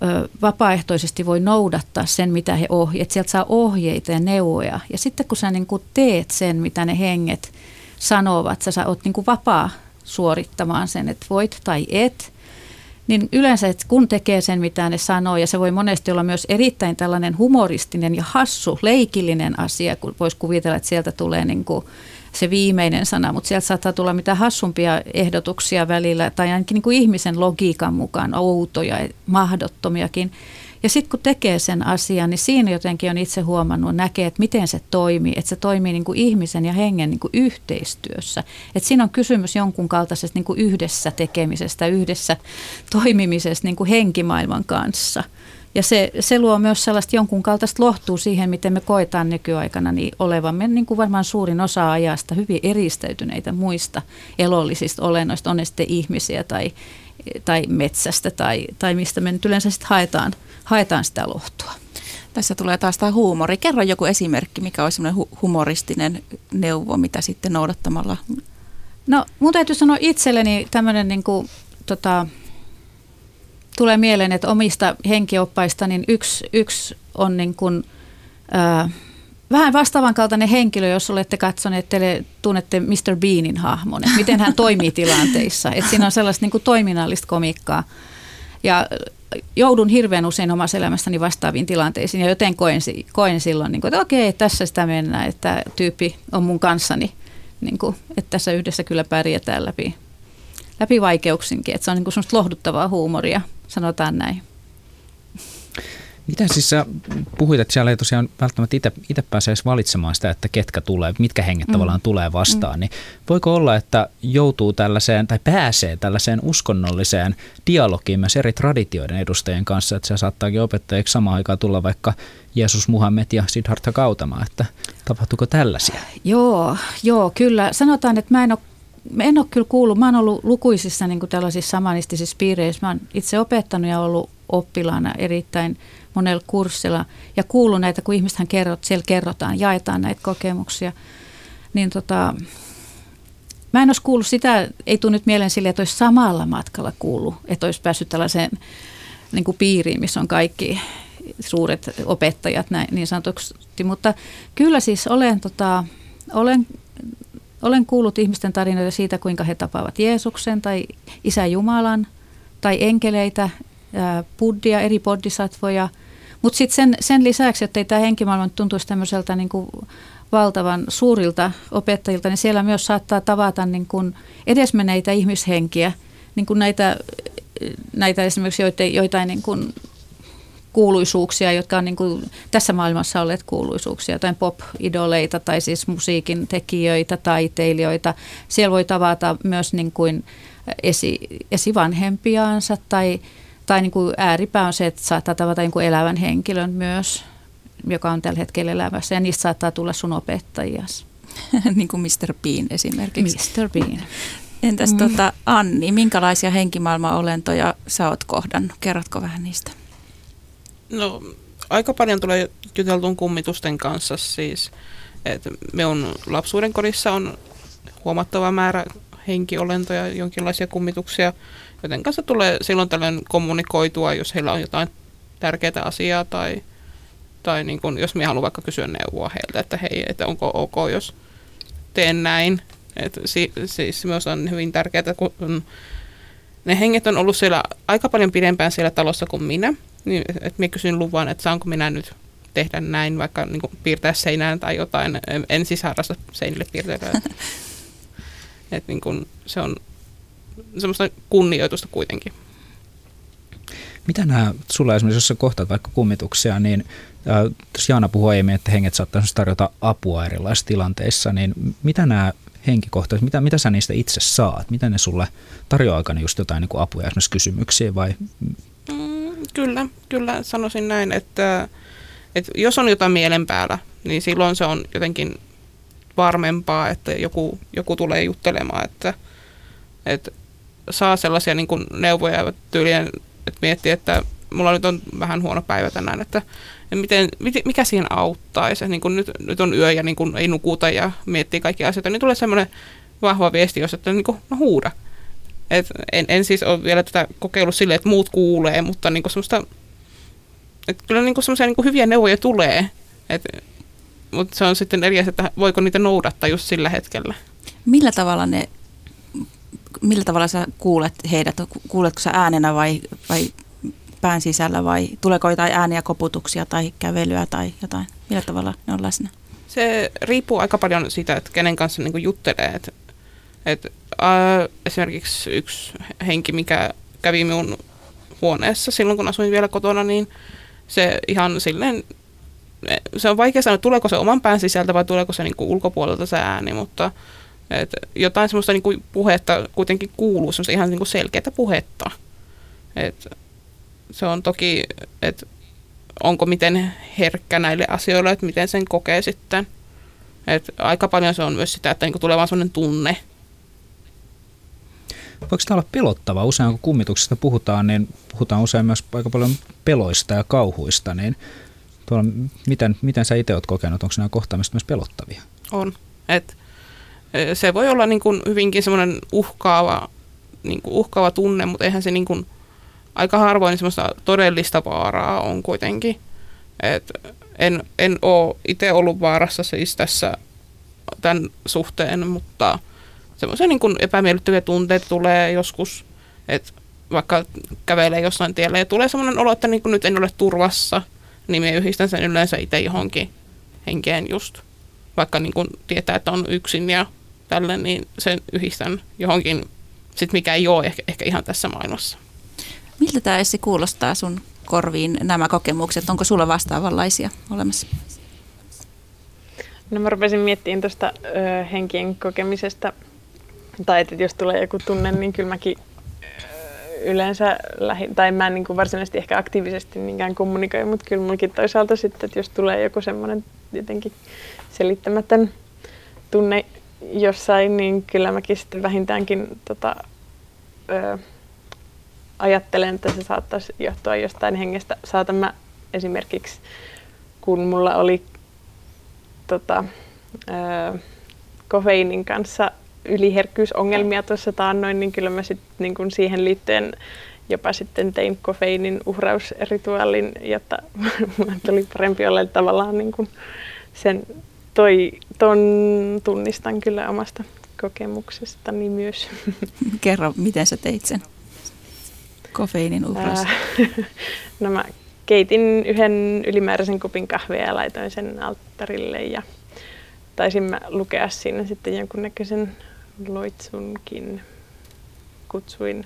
ö, vapaaehtoisesti voi noudattaa sen, mitä he ohjeet. Sieltä saa ohjeita ja neuvoja. Ja sitten kun sä niin kuin teet sen, mitä ne henget sanovat, sä, sä oot niin kuin vapaa suorittamaan sen, että voit tai et. Niin yleensä, että kun tekee sen, mitä ne sanoo, ja se voi monesti olla myös erittäin tällainen humoristinen ja hassu, leikillinen asia, kun voisi kuvitella, että sieltä tulee niin kuin se viimeinen sana, mutta sieltä saattaa tulla mitä hassumpia ehdotuksia välillä, tai ainakin niin kuin ihmisen logiikan mukaan outoja, mahdottomiakin. Ja sitten kun tekee sen asian, niin siinä jotenkin on itse huomannut, näkee, että miten se toimii, että se toimii niin kuin ihmisen ja hengen niin kuin yhteistyössä. Että siinä on kysymys jonkun kaltaisesta niin kuin yhdessä tekemisestä, yhdessä toimimisesta niin kuin henkimaailman kanssa – ja se, se luo myös sellaista jonkun kaltaista lohtua siihen, miten me koetaan nykyaikana niin olevamme niin kuin varmaan suurin osa ajasta hyvin eristäytyneitä muista elollisista olennoista, on ne sitten ihmisiä tai, tai metsästä tai, tai mistä me nyt yleensä sitten haetaan, haetaan sitä lohtua. Tässä tulee taas tämä huumori. Kerro joku esimerkki, mikä olisi semmoinen hu- humoristinen neuvo, mitä sitten noudattamalla? No mun täytyy sanoa itselleni tämmöinen niin kuin, tota, tulee mieleen, että omista henkioppaista niin yksi, yksi on niin kuin, ää, vähän vastaavan kaltainen henkilö, jos olette katsoneet, te tunnette Mr. Beanin hahmon, että miten hän toimii tilanteissa. Että siinä on sellaista niin kuin toiminnallista komikkaa. Ja joudun hirveän usein omassa elämässäni vastaaviin tilanteisiin ja joten koen, koen silloin, niin kuin, että okei, tässä sitä mennään, että tyyppi on mun kanssani, niin kuin, että tässä yhdessä kyllä pärjätään läpi, läpi vaikeuksinkin. Että se on niin kuin lohduttavaa huumoria sanotaan näin. Miten siis sä puhuit, että siellä ei tosiaan välttämättä itse, itse pääse edes valitsemaan sitä, että ketkä tulee, mitkä henget mm. tavallaan tulee vastaan, mm. niin voiko olla, että joutuu tällaiseen tai pääsee tällaiseen uskonnolliseen dialogiin myös eri traditioiden edustajien kanssa, että se saattaakin opettajiksi samaan aikaan tulla vaikka Jeesus Muhammed ja Siddhartha Gautama, että tapahtuuko tällaisia? Joo, joo, kyllä. Sanotaan, että mä en ole en ole kyllä kuullut, mä oon ollut lukuisissa niin kuin tällaisissa samanistisissa piireissä. Mä oon itse opettanut ja ollut oppilaana erittäin monella kurssilla ja kuullut näitä, kun ihmisethän kerrot, siellä kerrotaan, jaetaan näitä kokemuksia. Niin tota, mä en olisi kuullut sitä, ei tule nyt mieleen sille, että olisi samalla matkalla kuullut, että olisi päässyt tällaiseen niin kuin piiriin, missä on kaikki suuret opettajat näin, niin sanotuksi. Mutta kyllä siis olen, tota, olen olen kuullut ihmisten tarinoita siitä, kuinka he tapaavat Jeesuksen tai Isä Jumalan tai enkeleitä, buddhia, eri bodhisatvoja. Mutta sitten sen, sen lisäksi, että ei tämä henkimaailma tuntuisi tämmöiseltä niin kuin valtavan suurilta opettajilta, niin siellä myös saattaa tavata niin kuin edesmenneitä ihmishenkiä, niin kuin näitä näitä esimerkiksi joitain, joitain niin kuin kuuluisuuksia, jotka on niin kuin tässä maailmassa olleet kuuluisuuksia, jotain pop-idoleita tai siis musiikin tekijöitä, taiteilijoita. Siellä voi tavata myös niin kuin esi, esivanhempiaansa tai, tai niin kuin ääripää on se, että saattaa tavata niin kuin elävän henkilön myös, joka on tällä hetkellä elävässä ja niistä saattaa tulla sun opettajias. niin kuin Mr. Bean esimerkiksi. Mr. Bean. Entäs mm. tota, Anni, minkälaisia henkimaailmaolentoja sä oot kohdannut? Kerrotko vähän niistä? No, aika paljon tulee juteltuun kummitusten kanssa siis. Et minun lapsuuden kodissa on huomattava määrä henkiolentoja, jonkinlaisia kummituksia, joten kanssa tulee silloin tällöin kommunikoitua, jos heillä on jotain tärkeää asiaa tai, tai niin kun, jos minä haluan vaikka kysyä neuvoa heiltä, että hei, että onko ok, jos teen näin. Et si, siis myös on hyvin tärkeää, kun ne henget on ollut siellä aika paljon pidempään siellä talossa kuin minä, niin että minä kysyn luvan, että saanko minä nyt tehdä näin, vaikka niin kuin piirtää seinään tai jotain. En siis harrasta seinille piirtelyä. että niin kuin, se on semmoista kunnioitusta kuitenkin. Mitä nämä, sulla esimerkiksi, jos sä kohtaat vaikka kummituksia, niin äh, Jaana puhui aiemmin, että henget saattaisi tarjota apua erilaisissa tilanteissa, niin mitä nämä henkikohtaiset, mitä, mitä sä niistä itse saat? Mitä ne sulle tarjoaa aikana just jotain niin kuin apuja esimerkiksi kysymyksiin vai? Mm, kyllä, kyllä sanoisin näin, että, että jos on jotain mielen päällä, niin silloin se on jotenkin varmempaa, että joku, joku tulee juttelemaan, että, että saa sellaisia niin kuin neuvoja tyylien, että miettii, että mulla nyt on vähän huono päivä tänään, että miten, mikä siinä auttaisi. Niin kun nyt, nyt on yö ja niin kun ei nukuta ja miettii kaikki asioita, niin tulee semmoinen vahva viesti, jos että niin kun, no huuda. Et en, en siis ole vielä tätä kokeillut silleen, että muut kuulee, mutta niin semmoista, että kyllä niin semmoisia niin hyviä neuvoja tulee. Et, mutta se on sitten eri asia, että voiko niitä noudattaa just sillä hetkellä. Millä tavalla ne, millä tavalla sä kuulet heidät? Kuuletko sä äänenä vai, vai pään sisällä vai tuleeko jotain ääniä, koputuksia tai kävelyä tai jotain? Millä tavalla ne on läsnä? Se riippuu aika paljon siitä, että kenen kanssa niin juttelee. Et, et, äh, esimerkiksi yksi henki, mikä kävi minun huoneessa silloin, kun asuin vielä kotona, niin se ihan silleen, se on vaikea sanoa, tuleeko se oman pään sisältä vai tuleeko se niin ulkopuolelta se ääni, mutta et jotain semmoista niin kuin puhetta kuitenkin kuuluu, semmoista ihan niin kuin selkeää puhetta. Et se on toki, että onko miten herkkä näille asioille, että miten sen kokee sitten. Et aika paljon se on myös sitä, että niinku tulee vaan sellainen tunne. Voiko tämä olla pelottava? Usein kun kummituksesta puhutaan, niin puhutaan usein myös aika paljon peloista ja kauhuista. Niin tuolla, miten, miten sä itse olet kokenut? Onko nämä kohtaamiset myös pelottavia? On. Et, e, se voi olla niin kuin hyvinkin semmoinen uhkaava, niin kuin uhkaava tunne, mutta eihän se niin kuin – aika harvoin semmoista todellista vaaraa on kuitenkin. Et en, en ole itse ollut vaarassa siis tässä tämän suhteen, mutta semmoisia niin epämiellyttäviä tunteita tulee joskus, että vaikka kävelee jossain tiellä ja tulee semmoinen olo, että niin nyt en ole turvassa, niin me yhdistän sen yleensä itse johonkin henkeen just. Vaikka niin kuin tietää, että on yksin ja tälle, niin sen yhdistän johonkin, sit mikä ei ole ehkä, ehkä ihan tässä maailmassa. Miltä tämä Essi kuulostaa sun korviin nämä kokemukset? Onko sulla vastaavanlaisia olemassa? No mä rupesin miettimään tuosta henkien kokemisesta, tai että jos tulee joku tunne, niin kyllä mäkin yleensä, lähi, tai mä en niin kuin varsinaisesti ehkä aktiivisesti niinkään kommunikoi, mutta kyllä mullakin toisaalta sitten, että jos tulee joku semmoinen jotenkin selittämätön tunne jossain, niin kyllä mäkin sitten vähintäänkin tota, ö, ajattelen, että se saattaisi johtua jostain hengestä. Saatan mä esimerkiksi, kun mulla oli tota, ö, kofeiinin kanssa yliherkkyysongelmia tuossa taannoin, niin kyllä mä sit, niin kun siihen liittyen jopa sitten tein kofeiinin uhrausrituaalin, jotta tuli parempi olla tavallaan niin kun sen toi, ton tunnistan kyllä omasta kokemuksestani myös. Kerro, miten sä teit sen? kofeiinin uhras? no mä keitin yhden ylimääräisen kupin kahvia ja laitoin sen alttarille ja taisin mä lukea siinä sitten jonkunnäköisen loitsunkin. Kutsuin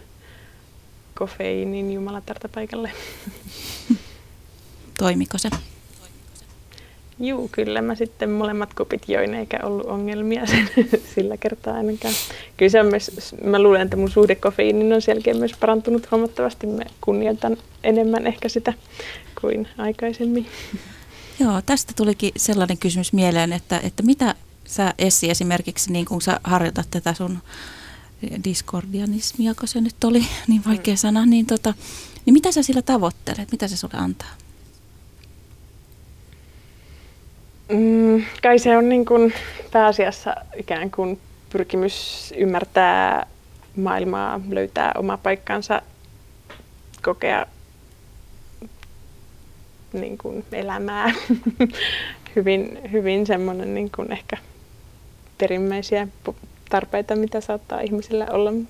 kofeiinin jumalatarta paikalle. Toimiko se? Juu, kyllä mä sitten molemmat kupit join, eikä ollut ongelmia sen, sillä kertaa ainakaan. Kyllä se on myös, mä luulen, että mun suhde kofeiinin on selkeä myös parantunut huomattavasti. Mä kunnioitan enemmän ehkä sitä kuin aikaisemmin. Joo, tästä tulikin sellainen kysymys mieleen, että, että mitä sä Essi esimerkiksi, niin kun sä harjoitat tätä sun diskordianismia, kun se nyt oli niin vaikea sana, niin, tota, niin mitä sä sillä tavoittelet, mitä se sulle antaa? Mm, kai se on niin kuin pääasiassa ikään kuin pyrkimys ymmärtää maailmaa, löytää oma paikkansa, kokea niin kuin elämää. hyvin, hyvin semmoinen niin kuin ehkä perimmäisiä tarpeita, mitä saattaa ihmisillä olla.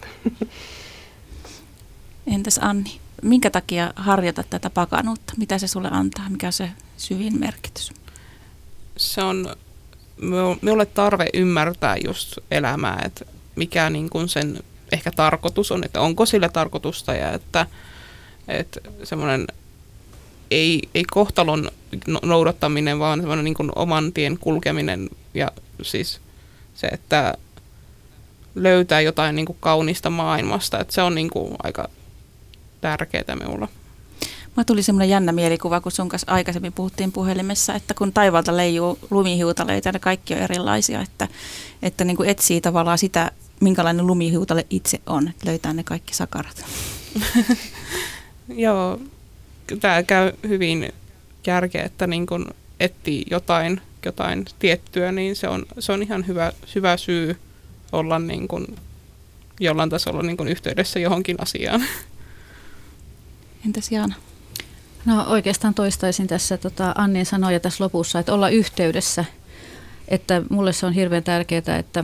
Entäs Anni, minkä takia harjoitat tätä pakanuutta? Mitä se sulle antaa? Mikä on se syvin merkitys? Se on minulle tarve ymmärtää just elämää, että mikä niin kuin sen ehkä tarkoitus on, että onko sillä tarkoitusta ja että, että semmoinen ei, ei kohtalon no, noudattaminen, vaan semmoinen niin kuin oman tien kulkeminen ja siis se, että löytää jotain niin kuin kaunista maailmasta, että se on niin kuin aika tärkeää minulla. Mä tuli semmoinen jännä mielikuva, kun sun kanssa aikaisemmin puhuttiin puhelimessa, että kun taivaalta leijuu lumihiutaleita ja ne kaikki on erilaisia, että, että niin kuin etsii tavallaan sitä, minkälainen lumihiutale itse on, että löytää ne kaikki sakarat. Joo, tämä käy hyvin järkeä, että niin kun etsii jotain, jotain tiettyä, niin se on, se on ihan hyvä, hyvä syy olla niin kun jollain tasolla niin kun yhteydessä johonkin asiaan. Entäs Jaana? No oikeastaan toistaisin tässä tota Annin sanoja tässä lopussa, että olla yhteydessä. Että mulle se on hirveän tärkeää, että,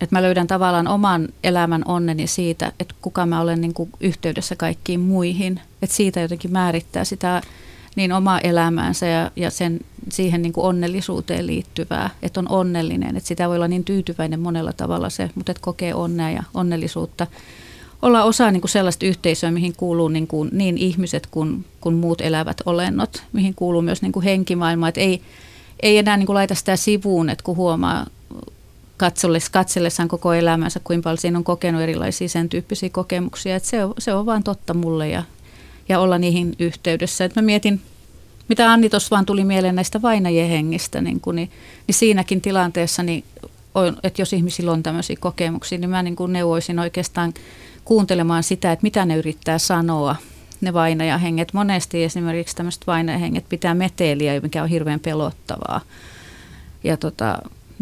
että mä löydän tavallaan oman elämän onneni siitä, että kuka mä olen niin kuin yhteydessä kaikkiin muihin. Että siitä jotenkin määrittää sitä niin omaa elämäänsä ja, ja sen, siihen niin kuin onnellisuuteen liittyvää, että on onnellinen. Että sitä voi olla niin tyytyväinen monella tavalla se, mutta että kokee onnea ja onnellisuutta olla osa niin kuin sellaista yhteisöä, mihin kuuluu niin, kuin, niin ihmiset kuin, kuin muut elävät olennot, mihin kuuluu myös niin kuin henkimaailma. Että ei, ei enää niin kuin laita sitä sivuun, että kun huomaa katsellessaan koko elämänsä, kuinka paljon siinä on kokenut erilaisia sen tyyppisiä kokemuksia. Että se, on, se on vaan totta mulle ja, ja olla niihin yhteydessä. Että mä mietin, mitä Anni tuossa vaan tuli mieleen näistä vainajien hengistä, niin, kuin, niin, niin siinäkin tilanteessa, niin että jos ihmisillä on tämmöisiä kokemuksia, niin mä niin kuin neuvoisin oikeastaan kuuntelemaan sitä, että mitä ne yrittää sanoa, ne vainajahenget. Monesti esimerkiksi tämmöiset vainajahenget pitää meteliä, mikä on hirveän pelottavaa. Ja tota,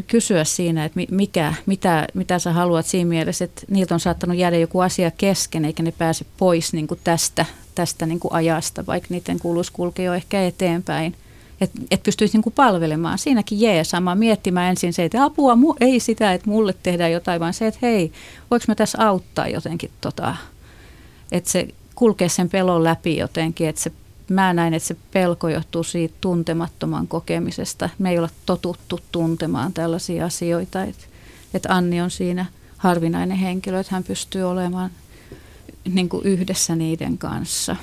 kysyä siinä, että mikä, mitä, mitä sä haluat siinä mielessä, että niiltä on saattanut jäädä joku asia kesken, eikä ne pääse pois niin kuin tästä, tästä niin kuin ajasta, vaikka niiden kuuluisi kulkea jo ehkä eteenpäin. Että et pystyisi niin kuin palvelemaan. Siinäkin sama miettimään ensin se, että apua, mu, ei sitä, että mulle tehdään jotain, vaan se, että hei, voiko mä tässä auttaa jotenkin tota, että se kulkee sen pelon läpi jotenkin, että se mä näin, että se pelko johtuu siitä tuntemattoman kokemisesta. Me ei olla totuttu tuntemaan tällaisia asioita, että, että Anni on siinä harvinainen henkilö, että hän pystyy olemaan niin kuin yhdessä niiden kanssa.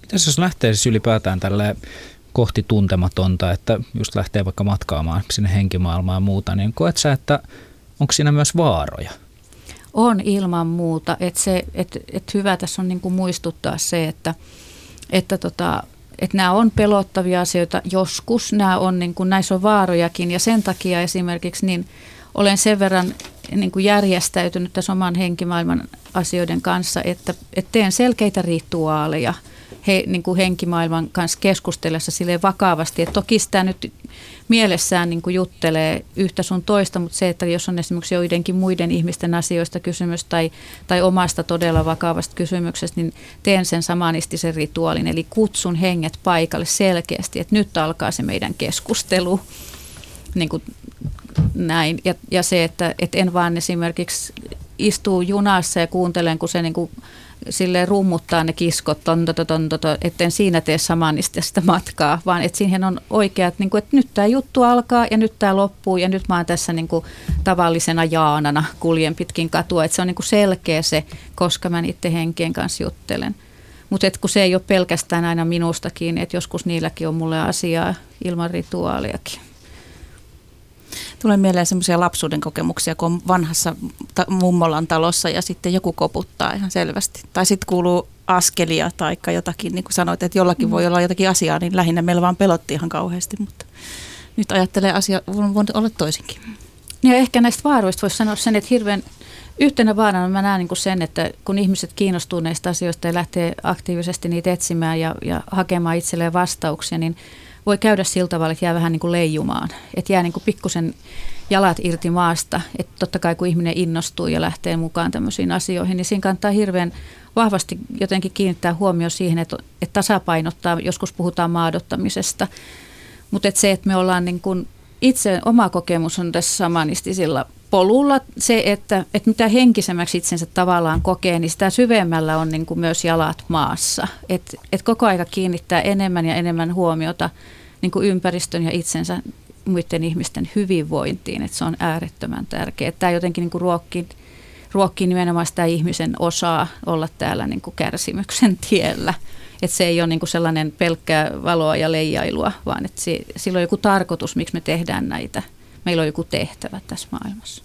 Mitäs jos lähtee siis ylipäätään tälle kohti tuntematonta, että just lähtee vaikka matkaamaan sinne henkimaailmaan ja muuta, niin koet sä, että onko siinä myös vaaroja? On ilman muuta. Että se, et, et hyvä tässä on niin kuin muistuttaa se, että, että tota, että nämä on pelottavia asioita joskus, nämä on, niin kuin, näissä on vaarojakin ja sen takia esimerkiksi niin olen sen verran niin kuin järjestäytynyt tässä oman henkimaailman asioiden kanssa, että, että teen selkeitä rituaaleja – he, niin kuin henkimaailman kanssa keskustellessa sille vakavasti. Et toki sitä nyt mielessään niin kuin juttelee yhtä sun toista, mutta se, että jos on esimerkiksi joidenkin muiden ihmisten asioista kysymys tai, tai omasta todella vakavasta kysymyksestä, niin teen sen samanistisen rituaalin, eli kutsun henget paikalle selkeästi, että nyt alkaa se meidän keskustelu. Niin kuin näin. Ja, ja se, että, että en vaan esimerkiksi istuu junassa ja kuuntelen, kun se niin kuin sille rummuttaa ne kiskot, tontoto, tontoto, etten siinä tee samanistista matkaa, vaan että siihen on oikeat, niin kuin, että nyt tämä juttu alkaa ja nyt tämä loppuu ja nyt mä oon tässä niin kuin, tavallisena Jaanana kuljen pitkin katua. Että se on niin kuin selkeä se, koska mä niiden henkien kanssa juttelen. Mutta kun se ei ole pelkästään aina minusta kiinni, että joskus niilläkin on mulle asiaa ilman rituaaliakin. Tulee mieleen semmoisia lapsuuden kokemuksia, kun on vanhassa ta- mummolan talossa ja sitten joku koputtaa ihan selvästi. Tai sitten kuuluu askelia tai jotakin, niin kuin sanoit, että jollakin mm. voi olla jotakin asiaa, niin lähinnä meillä vaan pelotti ihan kauheasti, mutta nyt ajattelee asia, voi olla toisinkin. Ja ehkä näistä vaaroista voisi sanoa sen, että hirveän yhtenä vaarana mä näen niin kuin sen, että kun ihmiset kiinnostuu näistä asioista ja lähtee aktiivisesti niitä etsimään ja, ja hakemaan itselleen vastauksia, niin voi käydä sillä tavalla, että jää vähän niin kuin leijumaan. Että jää niin kuin pikkusen jalat irti maasta. Että totta kai kun ihminen innostuu ja lähtee mukaan tämmöisiin asioihin, niin siinä kannattaa hirveän vahvasti jotenkin kiinnittää huomio siihen, että, että tasapainottaa, joskus puhutaan maadottamisesta, mutta että se, että me ollaan niin kuin itse oma kokemus on tässä samanistisilla polulla se, että, että mitä henkisemmäksi itsensä tavallaan kokee, niin sitä syvemmällä on niin kuin myös jalat maassa. Että et koko aika kiinnittää enemmän ja enemmän huomiota niin kuin ympäristön ja itsensä muiden ihmisten hyvinvointiin, että se on äärettömän tärkeää. Tämä jotenkin niin kuin ruokkii, ruokkii nimenomaan sitä ihmisen osaa olla täällä niin kuin kärsimyksen tiellä. Että se ei ole niin kuin sellainen pelkkää valoa ja leijailua, vaan että se, sillä on joku tarkoitus, miksi me tehdään näitä. Meillä on joku tehtävä tässä maailmassa.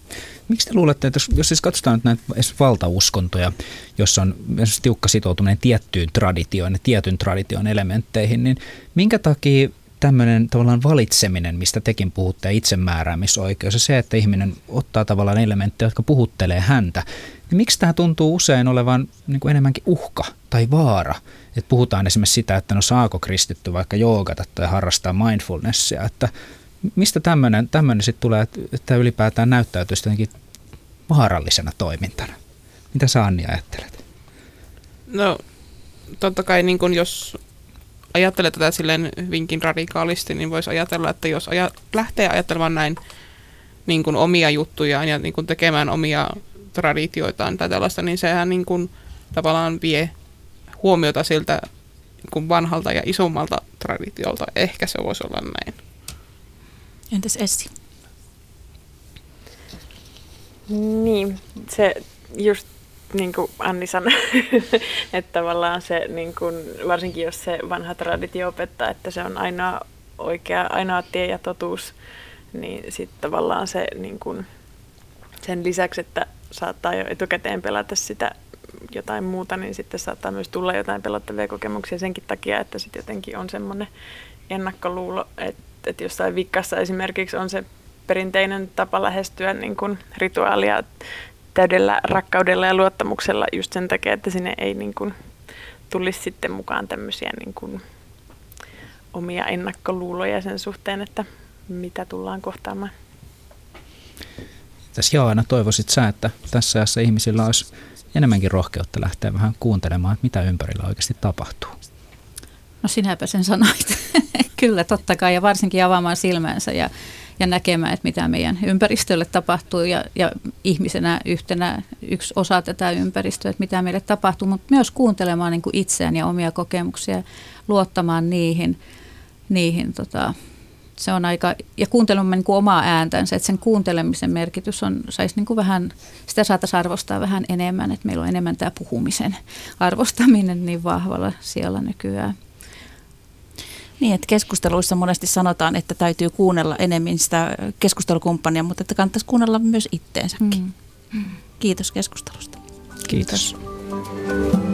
Miksi te luulette, että jos, jos siis katsotaan nyt näitä valtauskontoja, jossa on tiukka sitoutuminen tiettyyn traditioon ja tietyn tradition elementteihin, niin minkä takia tämmöinen tavallaan valitseminen, mistä tekin puhutte, itsemääräämisoikeus ja se, että ihminen ottaa tavallaan elementtejä, jotka puhuttelee häntä, niin miksi tämä tuntuu usein olevan niin kuin enemmänkin uhka tai vaara? Että puhutaan esimerkiksi sitä, että no saako kristitty vaikka joogata tai harrastaa mindfulnessia, että mistä tämmöinen, tämmöinen sitten tulee, että ylipäätään näyttäytyy jotenkin vaarallisena toimintana? Mitä sä Anni ajattelet? No totta kai niin kun jos ajattelee tätä silleen hyvinkin radikaalisti, niin voisi ajatella, että jos aja, lähtee ajattelemaan näin niin kuin omia juttujaan ja niin kuin tekemään omia traditioitaan tai tällaista, niin sehän niin kuin tavallaan vie huomiota siltä niin kuin vanhalta ja isommalta traditiolta. Ehkä se voisi olla näin. Entäs Essi? Niin, se just niin kuin Anni sanoi, että tavallaan se, niin kuin, varsinkin jos se vanha traditio opettaa, että se on ainoa oikea, ainoa tie ja totuus, niin sitten tavallaan se niin kuin, sen lisäksi, että saattaa jo etukäteen pelata sitä jotain muuta, niin sitten saattaa myös tulla jotain pelottavia kokemuksia senkin takia, että sitten jotenkin on semmoinen ennakkoluulo, että, että jossain vikassa esimerkiksi on se perinteinen tapa lähestyä niin kuin rituaalia täydellä rakkaudella ja luottamuksella just sen takia, että sinne ei niin kuin tulisi sitten mukaan tämmöisiä niin kuin omia ennakkoluuloja sen suhteen, että mitä tullaan kohtaamaan. Tässä Jaana, toivoisit sä, että tässä ajassa ihmisillä olisi enemmänkin rohkeutta lähteä vähän kuuntelemaan, että mitä ympärillä oikeasti tapahtuu? No sinäpä sen sanoit. Kyllä, totta kai, ja varsinkin avaamaan silmänsä ja ja näkemään, että mitä meidän ympäristölle tapahtuu ja, ja ihmisenä yhtenä yksi osa tätä ympäristöä, että mitä meille tapahtuu, mutta myös kuuntelemaan niin kuin itseään ja omia kokemuksia, luottamaan niihin, niihin tota, se on aika, ja kuuntelemaan niin omaa ääntänsä, että sen kuuntelemisen merkitys on, saisi niin kuin vähän, sitä saataisiin arvostaa vähän enemmän, että meillä on enemmän tämä puhumisen arvostaminen niin vahvalla siellä nykyään. Niin, että keskusteluissa monesti sanotaan, että täytyy kuunnella enemmän sitä keskustelukumppania, mutta että kannattaisi kuunnella myös itteensäkin. Mm. Kiitos keskustelusta. Kiitos. Kiitos.